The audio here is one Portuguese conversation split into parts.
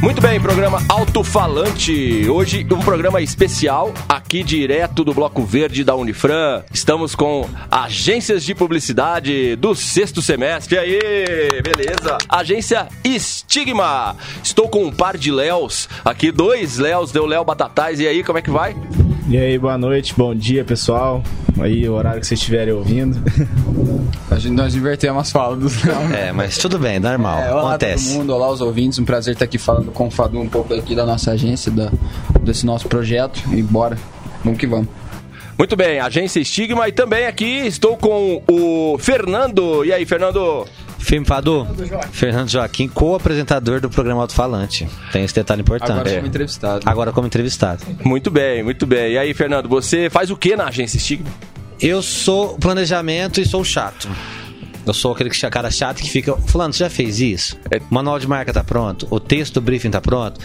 Muito bem, programa Alto Falante. Hoje um programa especial aqui direto do Bloco Verde da Unifran. Estamos com agências de publicidade do sexto semestre. E aí, beleza? Agência Estigma. Estou com um par de Léos aqui, dois Léos, deu Léo Batatais. E aí, como é que vai? E aí, boa noite, bom dia, pessoal. Aí, o horário que vocês estiverem ouvindo. A gente, nós invertemos as falas dos. É, mas tudo bem, normal. É, olá acontece. todo mundo, olá os ouvintes, um prazer estar aqui falando com o Fadu um pouco aqui da nossa agência, da, desse nosso projeto e bora, vamos que vamos. Muito bem, Agência Estigma e também aqui estou com o Fernando. E aí, Fernando? Firme Fadu, Fernando Joaquim, co-apresentador do programa Alto Falante. Tem esse detalhe importante. Agora É. como entrevistado. Agora como entrevistado. Muito bem, muito bem. E aí, Fernando, você faz o que na Agência Estigma? Eu sou planejamento e sou chato. Eu sou aquele que- cara chato que fica. Fulano, você já fez isso? É. O manual de marca tá pronto? O texto do briefing tá pronto?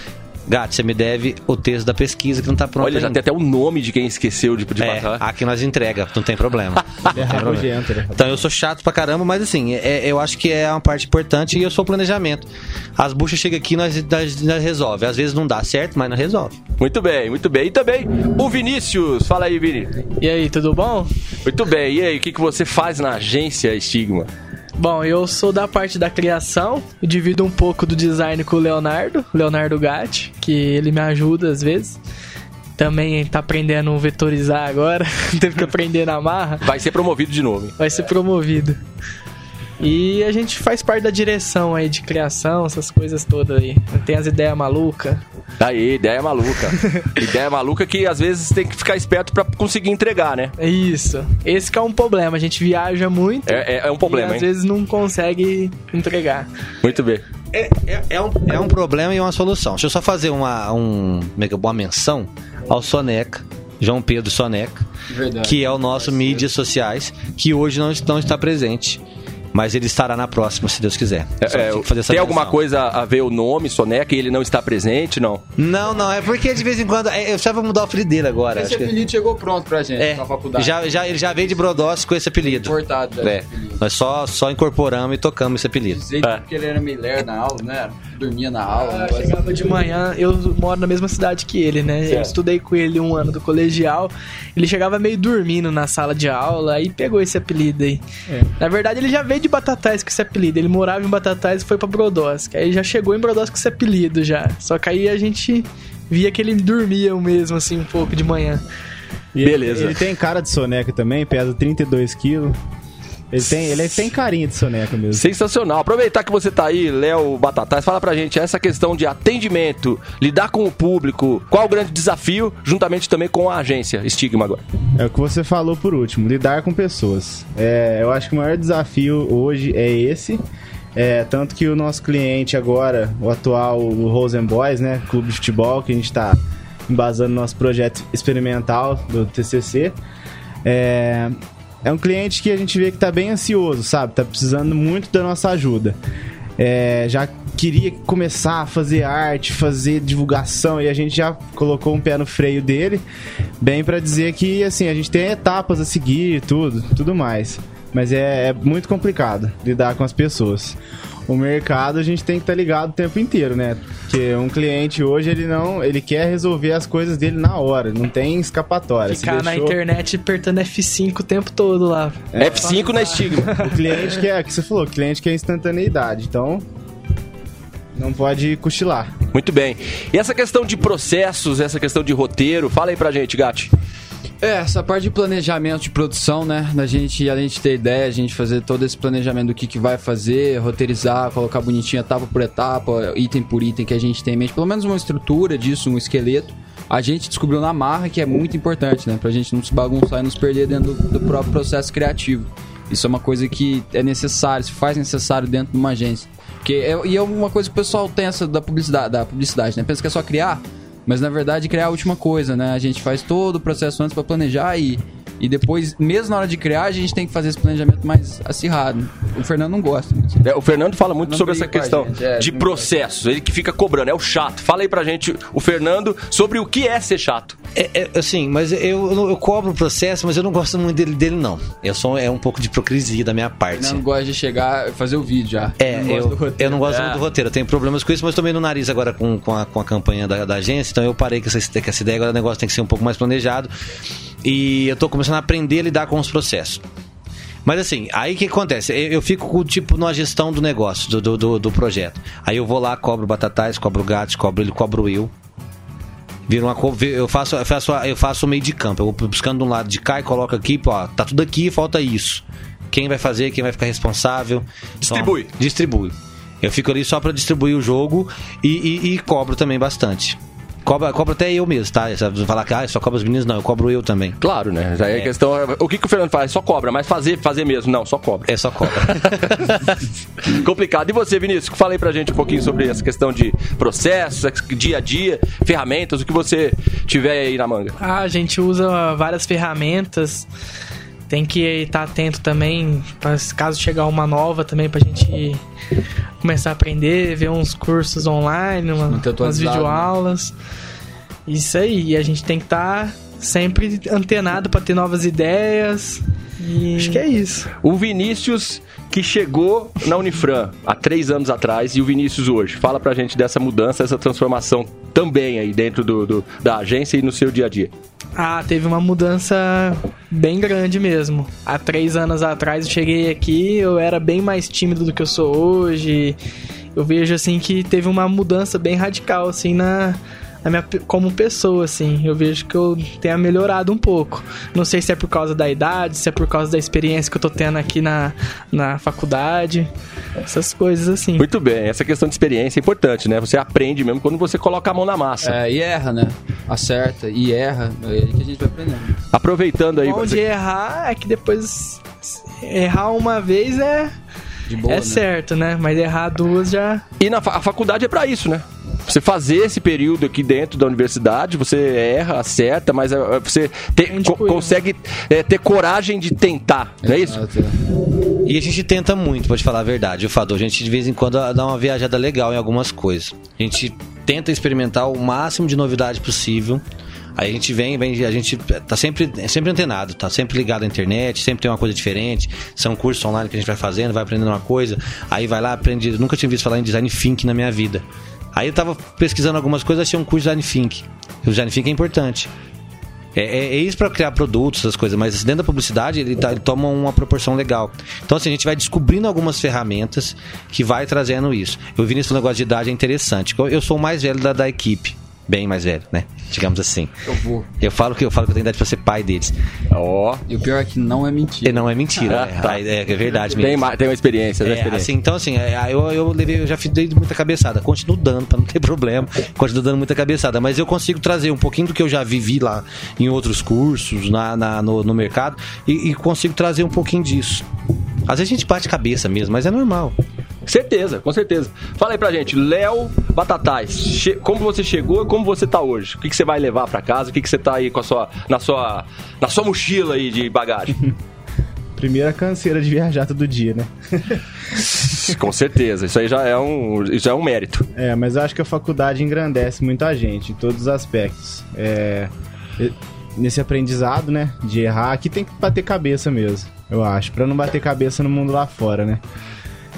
Gato, você me deve o texto da pesquisa que não tá pronto. Olha, já ainda. tem até o nome de quem esqueceu de, de É, passar. aqui nós entrega, não tem problema. Ele é rabugento, ele é Então eu sou chato pra caramba, mas assim, é- eu acho que é uma parte importante e eu sou planejamento. As buchas chegam aqui e nós, nós, nós resolve. Às vezes não dá certo, mas nós resolve. Muito bem, muito bem. E também o Vinícius. Fala aí, Vini. E aí, tudo bom? Muito bem. E aí, o que, que você faz na Agência Estigma? Bom, eu sou da parte da criação, divido um pouco do design com o Leonardo, Leonardo Gatti, que ele me ajuda às vezes. Também tá aprendendo a vetorizar agora, teve que aprender na marra, Vai ser promovido de novo. vai ser promovido. E a gente faz parte da direção aí de criação, essas coisas todas aí. Tem as ideias malucas. Aí, ideia maluca. ideia maluca que às vezes tem que ficar esperto pra conseguir entregar, né? É isso. Esse que é um problema, a gente viaja muito É, é- é um problema, e às hein? vezes não consegue entregar. Muito bem. É, é- é um, é um problema e uma solução. Deixa eu só fazer uma, um, como é que é, uma menção ao Soneca, João Pedro Soneca, Verdade. que é o nosso mídias sociais, que hoje não, não está presente. Mas ele estará na próxima, se Deus quiser. Só É, tinha que fazer essa tem alguma coisa a ver o nome, Soneca, e ele não está presente? Não. Não, não, é porque de vez em quando. é, Eu já vou mudar o apelido dele agora. Esse acho que- apelido chegou pronto pra gente, É, na faculdade. já, já, ele já veio de Brodowski com esse apelido. Importado, É, esse apelido. Nós só, só incorporamos e tocamos esse apelido. Dizer É. porque ele era meio lerdo na aula, né? Dormia na aula. Ah, chegava de manhã, eu moro na mesma cidade que ele, né? Eu Certo. estudei com ele um ano do colegial. Ele chegava meio dormindo na sala de aula e pegou esse apelido aí. Na verdade, ele já veio de Batatais com esse apelido. Ele morava em Batatais e foi pra Brodowski. Aí já chegou em Brodowski com esse apelido já. Só que aí a gente via que ele dormia mesmo, assim, um pouco de manhã. E Beleza. Ele, ele tem cara de soneca também, pesa 32 quilos. Ele tem, ele tem carinha de soneca mesmo. Sensacional. Aproveitar que você tá aí, Léo Batatais, fala pra gente essa questão de atendimento, lidar com o público, qual o grande desafio, juntamente também com a agência Estigma agora. É o que você falou por último, lidar com pessoas. É, eu acho que o maior desafio hoje é esse. É, tanto que o nosso cliente agora, o atual o Rosen Boys, né, clube de futebol, que a gente está embasando nosso projeto experimental do TCC, é, é um cliente que a gente vê que está bem ansioso, sabe? Tá precisando muito da nossa ajuda. É, já queria começar a fazer arte, fazer divulgação e a gente já colocou um pé no freio dele, bem pra dizer que assim a gente tem etapas a seguir, tudo, tudo mais. Mas é, é muito complicado lidar com as pessoas. O mercado a gente tem que estar ligado o tempo inteiro, né? Porque um cliente hoje ele não, ele quer resolver as coisas dele na hora, não tem escapatória. Ficar na deixou- internet apertando F5 o tempo todo lá. F5 na Estigma. O cliente quer, que você falou, o cliente quer instantaneidade, então não pode cochilar. Muito bem. E essa questão de processos, essa questão de roteiro, fala aí pra gente, Gatti. É, essa parte de planejamento de produção, né? Da gente, além de ter ideia, a gente fazer todo esse planejamento do que, que vai fazer, roteirizar, colocar bonitinho etapa por etapa, item por item que a gente tem em mente, pelo menos uma estrutura disso, um esqueleto. A gente descobriu na marra que é muito importante, né? Pra gente não se bagunçar e nos perder dentro do, do próprio processo criativo. Isso é uma coisa que é necessário, se faz necessário dentro de uma agência. Porque é, e é uma coisa que o pessoal tem essa da publicidade, da publicidade, né? Pensa que é só criar, mas na verdade criar a última coisa, né? A gente faz todo o processo antes pra planejar e E depois, mesmo na hora de criar, a gente tem que fazer esse planejamento mais acirrado. O Fernando não gosta muito. É, o Fernando fala muito Não sobre essa questão gente, é, de não processos. Ele que fica cobrando, é o chato. Fala aí pra gente, o Fernando, sobre o que é ser chato. É, é, assim, mas eu, eu, eu cobro o processo, mas eu não gosto muito dele, dele não. Eu sou é um pouco de hipocrisia da minha O parte. Fernando gosta de chegar e fazer o vídeo já. É, Não gosta eu, do roteiro. eu não gosto É. muito do roteiro. Eu tenho problemas com isso, mas tomei no nariz agora com, com, a, com a campanha da, da agência, então eu parei com essa, com essa ideia. Agora o negócio tem que ser um pouco mais planejado. E eu tô começando a aprender a lidar com os processos. Mas assim, aí o que acontece? Eu, eu fico com, tipo na gestão do negócio, do, do, do, do projeto. Aí eu vou lá, cobro batatais, cobro gatos, cobro ele, cobro eu. Vira uma, eu faço eu faço eu faço o meio de campo. Eu vou buscando de um lado de cá e coloco aqui, pô, ó, tá tudo aqui, falta isso. Quem vai fazer, quem vai ficar responsável. Distribui. Então, distribui. Eu fico ali só pra distribuir o jogo e, e- e cobro também bastante. Cobro, cobro até eu mesmo, tá? Você vai falar que ah, só cobra os meninos, não, eu cobro eu também. Claro, né? Já é, questão. O que, que o Fernando faz? Só cobra, mas fazer, fazer mesmo. Não, só cobra. É só cobra. Complicado. E você, Vinícius? Fala aí pra gente um pouquinho sobre essa questão de processos, dia a dia, ferramentas, o que você tiver aí na manga. Ah, a gente usa várias ferramentas. Tem que estar atento também, caso chegar uma nova também, pra gente começar a aprender, ver uns cursos online, uma, umas né? videoaulas. Isso aí, e a gente tem que estar sempre antenado pra ter novas ideias. E acho que é isso. O Vinícius que chegou na Unifran há três anos atrás e o Vinícius hoje. Fala pra gente dessa mudança, essa transformação também aí dentro do, do- da agência e no seu dia a dia. Ah, teve uma mudança bem grande mesmo. Há três anos atrás eu cheguei aqui, eu era bem mais tímido do que eu sou hoje. Eu vejo assim que teve uma mudança bem radical assim na, na minha como pessoa assim. Eu vejo que eu tenha melhorado um pouco. Não sei se é por causa da idade, se é por causa da experiência que eu tô tendo aqui na, na faculdade, essas coisas assim. Muito bem, essa questão de experiência é importante, né? Você aprende mesmo quando você coloca a mão na massa. É, e erra, né? Acerta e erra. É aí que a gente vai aprendendo. Aproveitando aí. Onde você- errar é que depois errar uma vez é De boa, é né? certo, né? Mas errar duas já. E na fa- a faculdade é pra isso, né? Você fazer esse período aqui dentro da universidade, você erra, acerta, mas é, você te- É tipo co- consegue é, ter coragem de tentar, não é isso? É. E a gente tenta muito, pode falar a verdade, o Fador. A gente de vez em quando dá uma viajada legal em algumas coisas. A gente tenta experimentar o máximo de novidade possível. Aí a gente vem, vem a gente tá sempre, é sempre antenado, tá sempre ligado à internet, sempre tem uma coisa diferente. São cursos online que a gente vai fazendo, vai aprendendo uma coisa. Aí vai lá, aprende. Nunca tinha visto falar em design thinking na minha vida. Aí eu tava pesquisando algumas coisas, achei um curso de design thinking. O design thinking é importante. É, é, é isso para criar produtos, essas coisas, mas dentro da publicidade ele, tá- ele toma uma proporção legal. Então, assim, a gente vai descobrindo algumas ferramentas que vai trazendo isso. Eu vi nesse negócio de idade é interessante. Eu, eu sou o mais velho da, da equipe. Bem mais velho, né? Digamos assim. Eu vou. Eu falo que eu falo que eu tenho idade pra ser pai deles. Ó, E o pior é que não é mentira. E não é mentira, Ah, é, tá. é, é verdade mesmo. tem, ma- tem uma experiência, né? É, experiência. assim, então assim, é, eu, eu, levei, eu já fiz muita cabeçada. Continuo dando, pra não ter problema. Continuo dando muita cabeçada. Mas eu consigo trazer um pouquinho do que eu já vivi lá em outros cursos, na, na- no, no mercado, e, e consigo trazer um pouquinho disso. Às vezes a gente bate cabeça mesmo, mas é normal. Certeza, com certeza. Fala aí pra gente, Léo Batatais, como você chegou e como você tá hoje? O que, que você vai levar pra casa? O que, que você tá aí com a sua, na, sua, na sua mochila aí de bagagem? Primeira canseira de viajar todo dia, né? com certeza, isso aí já é um, isso já é um mérito. É, mas eu acho que a faculdade engrandece muita gente em todos os aspectos. É, nesse aprendizado, né, de errar, aqui tem que bater cabeça mesmo, eu acho, Pra não bater cabeça no mundo lá fora, né?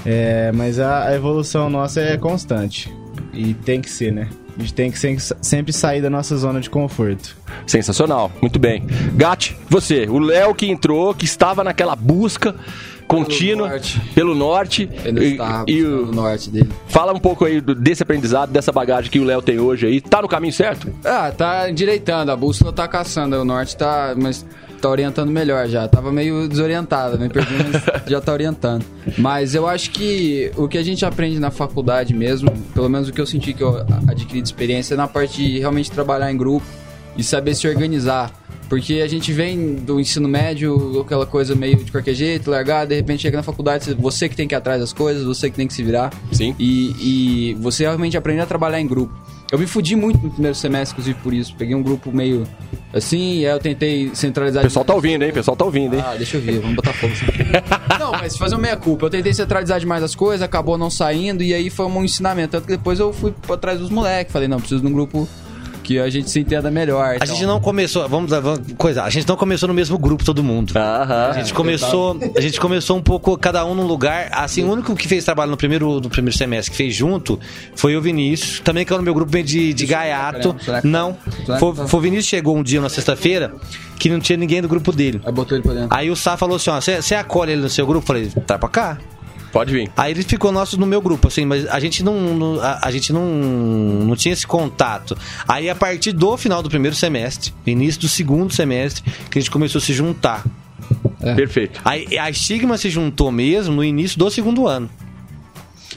É, mas a, a evolução nossa é constante e tem que ser, né? A gente tem que sem- sempre sair da nossa zona de conforto. Sensacional, muito bem. Gatti, você, o Léo que entrou, que estava naquela busca contínua norte. pelo norte. Ele e- está e o- norte dele. fala um pouco aí do- desse aprendizado, dessa bagagem que o Léo tem hoje aí. Tá no caminho certo? Ah, tá endireitando. A bússola tá caçando. O norte tá. Mas tá orientando melhor já. Tava meio desorientado, me perdi, mas já tá orientando. Mas eu acho que o que a gente aprende na faculdade mesmo, pelo menos o que eu senti que eu adquiri de experiência, é na parte de realmente trabalhar em grupo e saber se organizar. Porque a gente vem do ensino médio, aquela coisa meio de qualquer jeito, largar, de repente chega na faculdade, você que tem que ir atrás das coisas, você que tem que se virar. Sim. E, e você realmente aprender a trabalhar em grupo. Eu me fudi muito no primeiro semestre, inclusive por isso. Peguei um grupo meio assim, e aí eu tentei centralizar. O pessoal tá ouvindo, hein? O pessoal tá ouvindo, hein? Ah, deixa eu ver, vamos botar fogo. assim. não, mas fazer uma meia-culpa. Eu tentei centralizar demais as coisas, acabou não saindo, e aí foi um ensinamento. Tanto que depois eu fui pra trás dos moleques. Falei, não, preciso de um grupo que a gente se entenda melhor. A então. gente não começou, vamos, vamos coisa, a gente não começou no mesmo grupo todo mundo. Aham. A gente começou, a gente começou um pouco cada um num lugar. Assim, o único que fez trabalho no primeiro, no primeiro semestre que fez junto foi o Vinícius, também que é no meu grupo bem de, de gaiato. Não, foi, tá? foi o Vinícius chegou um dia na sexta-feira que não tinha ninguém do grupo dele. Aí botou ele pra dentro. Aí o Sá falou assim: ó, você acolhe ele no seu grupo? Eu falei, tá pra cá. Pode vir. Aí ele ficou nosso no meu grupo, assim, mas a gente não, não- a, a gente não, não tinha esse contato. Aí a partir do final do primeiro semestre, início do segundo semestre, que a gente começou a se juntar. É. Perfeito. Aí a estigma se juntou mesmo no início do segundo ano.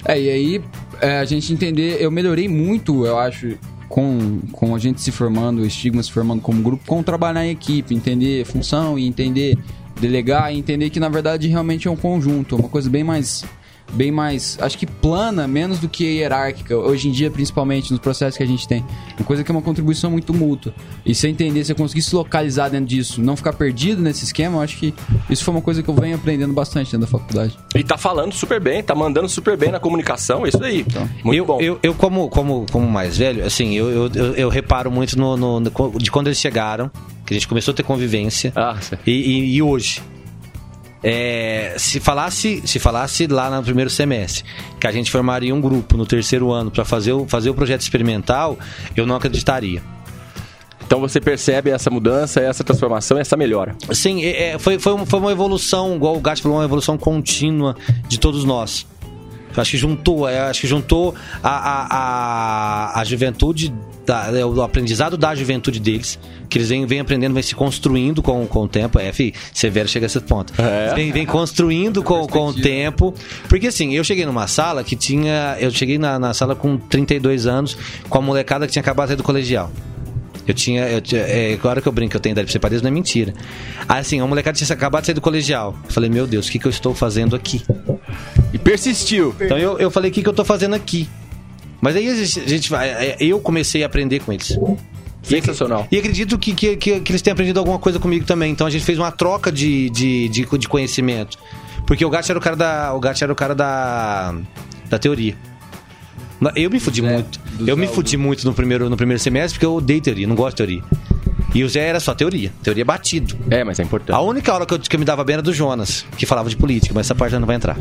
É, e aí é, a gente entender, eu melhorei muito, eu acho, com, com a gente se formando, o estigma se formando como grupo, com trabalhar em equipe, entender função e entender delegar e entender que na verdade realmente é um conjunto, é uma coisa bem mais bem mais, acho que plana, menos do que hierárquica, hoje em dia principalmente nos processos que a gente tem. Uma coisa que é uma contribuição muito mútua. E você entender, você conseguir se localizar dentro disso, não ficar perdido nesse esquema, eu acho que isso foi uma coisa que eu venho aprendendo bastante dentro da faculdade. E tá falando super bem, tá mandando super bem na comunicação, isso aí. Muito eu, bom. Eu, eu como, como, como mais velho, assim, eu, eu, eu, eu reparo muito no, no- no- de quando eles chegaram, que a gente começou a ter convivência. Ah. E, e- e hoje? É, se falasse se falasse lá no primeiro semestre que a gente formaria um grupo no terceiro ano para fazer o, fazer o projeto experimental, eu não acreditaria. Então você percebe essa mudança, essa transformação, essa melhora. Sim, é, é, foi, foi, foi uma evolução, igual o Gato falou, uma evolução contínua de todos nós. Acho que juntou, acho que juntou a, a, a, a juventude, da, é, o aprendizado da juventude deles, que eles vêm, vêm aprendendo, vêm se construindo com, com o tempo. É, fi, severo chega a esse ponto. É. Vem, vem construindo com, com o tempo. Porque assim, eu cheguei numa sala que tinha. Eu cheguei na, na sala com 32 anos, com a molecada que tinha acabado de sair do colegial. Eu tinha. Eu, tinha- é, agora que eu brinco, eu tenho idade pra ser padeiro, não é mentira. Aí, assim, uma molecada tinha acabado de sair do colegial. Eu falei, meu Deus, o que, que eu estou fazendo aqui? E persistiu. Então eu, eu falei, o que, que eu tô fazendo aqui? Mas aí a gente, vai. é, Eu comecei a aprender com eles. Sensacional. E acredito que, que, que, que eles tenham aprendido alguma coisa comigo também. Então a gente fez uma troca de, de, de, de conhecimento. Porque o Gato era o cara da. O Gato era o cara da. da teoria. Eu me fudi Zé, muito. Eu me fudi muito no primeiro, no primeiro semestre porque eu odeio teoria, não gosto de teoria. E o Zé era só teoria. Teoria batido. É, mas é importante. A única aula que eu, que eu me dava bem era do Jonas, que falava de política, mas essa parte já não vai entrar.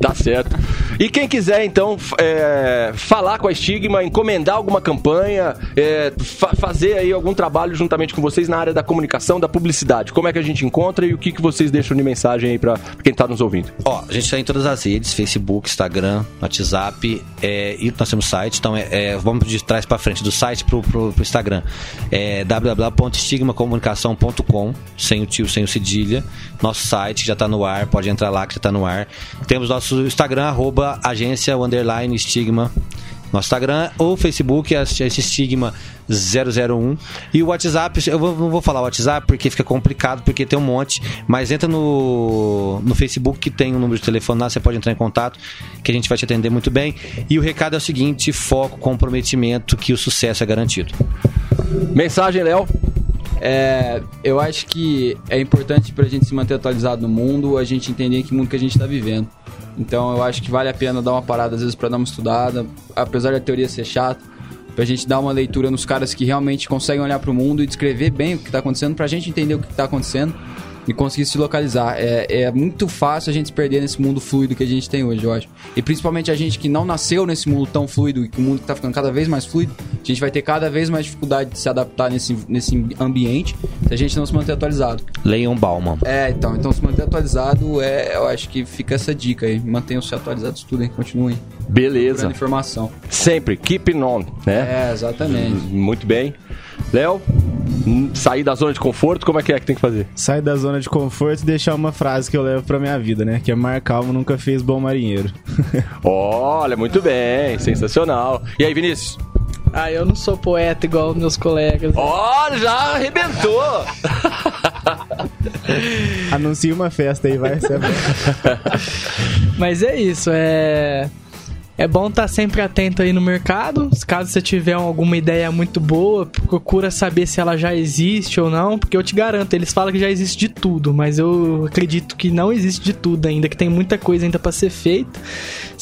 Tá certo. E quem quiser, então, é, falar com a Estigma, encomendar alguma campanha, é, fa- fazer aí algum trabalho juntamente com vocês na área da comunicação, da publicidade, como é que a gente encontra e o que, que vocês deixam de mensagem aí pra quem tá nos ouvindo? Ó, a gente tá em todas as redes, Facebook, Instagram, WhatsApp, é, e nós temos site, então é, é, vamos de trás pra frente, do site pro, pro, pro Instagram. É www.estigmacomunicação.com, sem o tio, sem o cedilha. Nosso site já tá no ar, pode entrar lá que já tá no ar. Temos nosso Instagram, arroba agência, o underline, estigma. Nosso Instagram ou Facebook, Estigma 001. E o WhatsApp, eu vou- não vou falar o WhatsApp porque fica complicado, porque tem um monte. Mas entra no, no Facebook que tem um número de telefone lá, você pode entrar em contato, que a gente vai te atender muito bem. E o recado é o seguinte: foco, comprometimento, que o sucesso é garantido. Mensagem, Léo? É, eu acho que é importante pra gente se manter atualizado no mundo, a gente entender que mundo que a gente tá vivendo. Então eu acho que vale a pena dar uma parada às vezes pra dar uma estudada, apesar da teoria ser chata, pra gente dar uma leitura nos caras que realmente conseguem olhar pro mundo e descrever bem o que tá acontecendo, pra gente entender o que tá acontecendo e conseguir se localizar. É, é muito fácil a gente se perder nesse mundo fluido que a gente tem hoje, eu acho. E principalmente a gente que não nasceu nesse mundo tão fluido e que o mundo tá ficando cada vez mais fluido, a gente vai ter cada vez mais dificuldade de se adaptar nesse, nesse ambiente se a gente não se manter atualizado. Leon Bauman. É, então, então se manter atualizado, é, eu acho que fica essa dica aí. Mantenham-se atualizados, estudem, continuem. Beleza. Informação. Sempre, keep on, né? É, exatamente. Muito bem. Léo, hum, sair da zona de conforto, como é que é que tem que fazer? Sai da zona de conforto e deixar uma frase que eu levo pra minha vida, né? Que é Mar Calmo nunca fez bom marinheiro. Olha, muito bem, sensacional. E aí, Vinícius? Ah, eu não sou poeta igual meus colegas. Ó, já arrebentou! Anuncia uma festa aí, vai. Mas é isso, é. É bom estar sempre atento aí no mercado. Caso você tiver alguma ideia muito boa, procura saber se ela já existe ou não, porque eu te garanto, eles falam que já existe de tudo, mas eu acredito que não existe de tudo ainda, que tem muita coisa ainda para ser feita.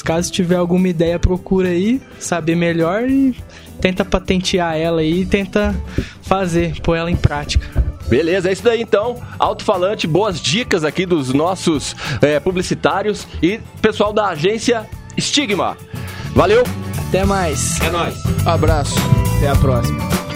Caso tiver alguma ideia, procura aí saber melhor e tenta patentear ela aí, tenta fazer, pôr ela em prática. Beleza, é isso daí então. Alto-falante, boas dicas aqui dos nossos é, publicitários e pessoal da agência Estigma. Valeu! Até mais. É nóis. Abraço. Até a próxima.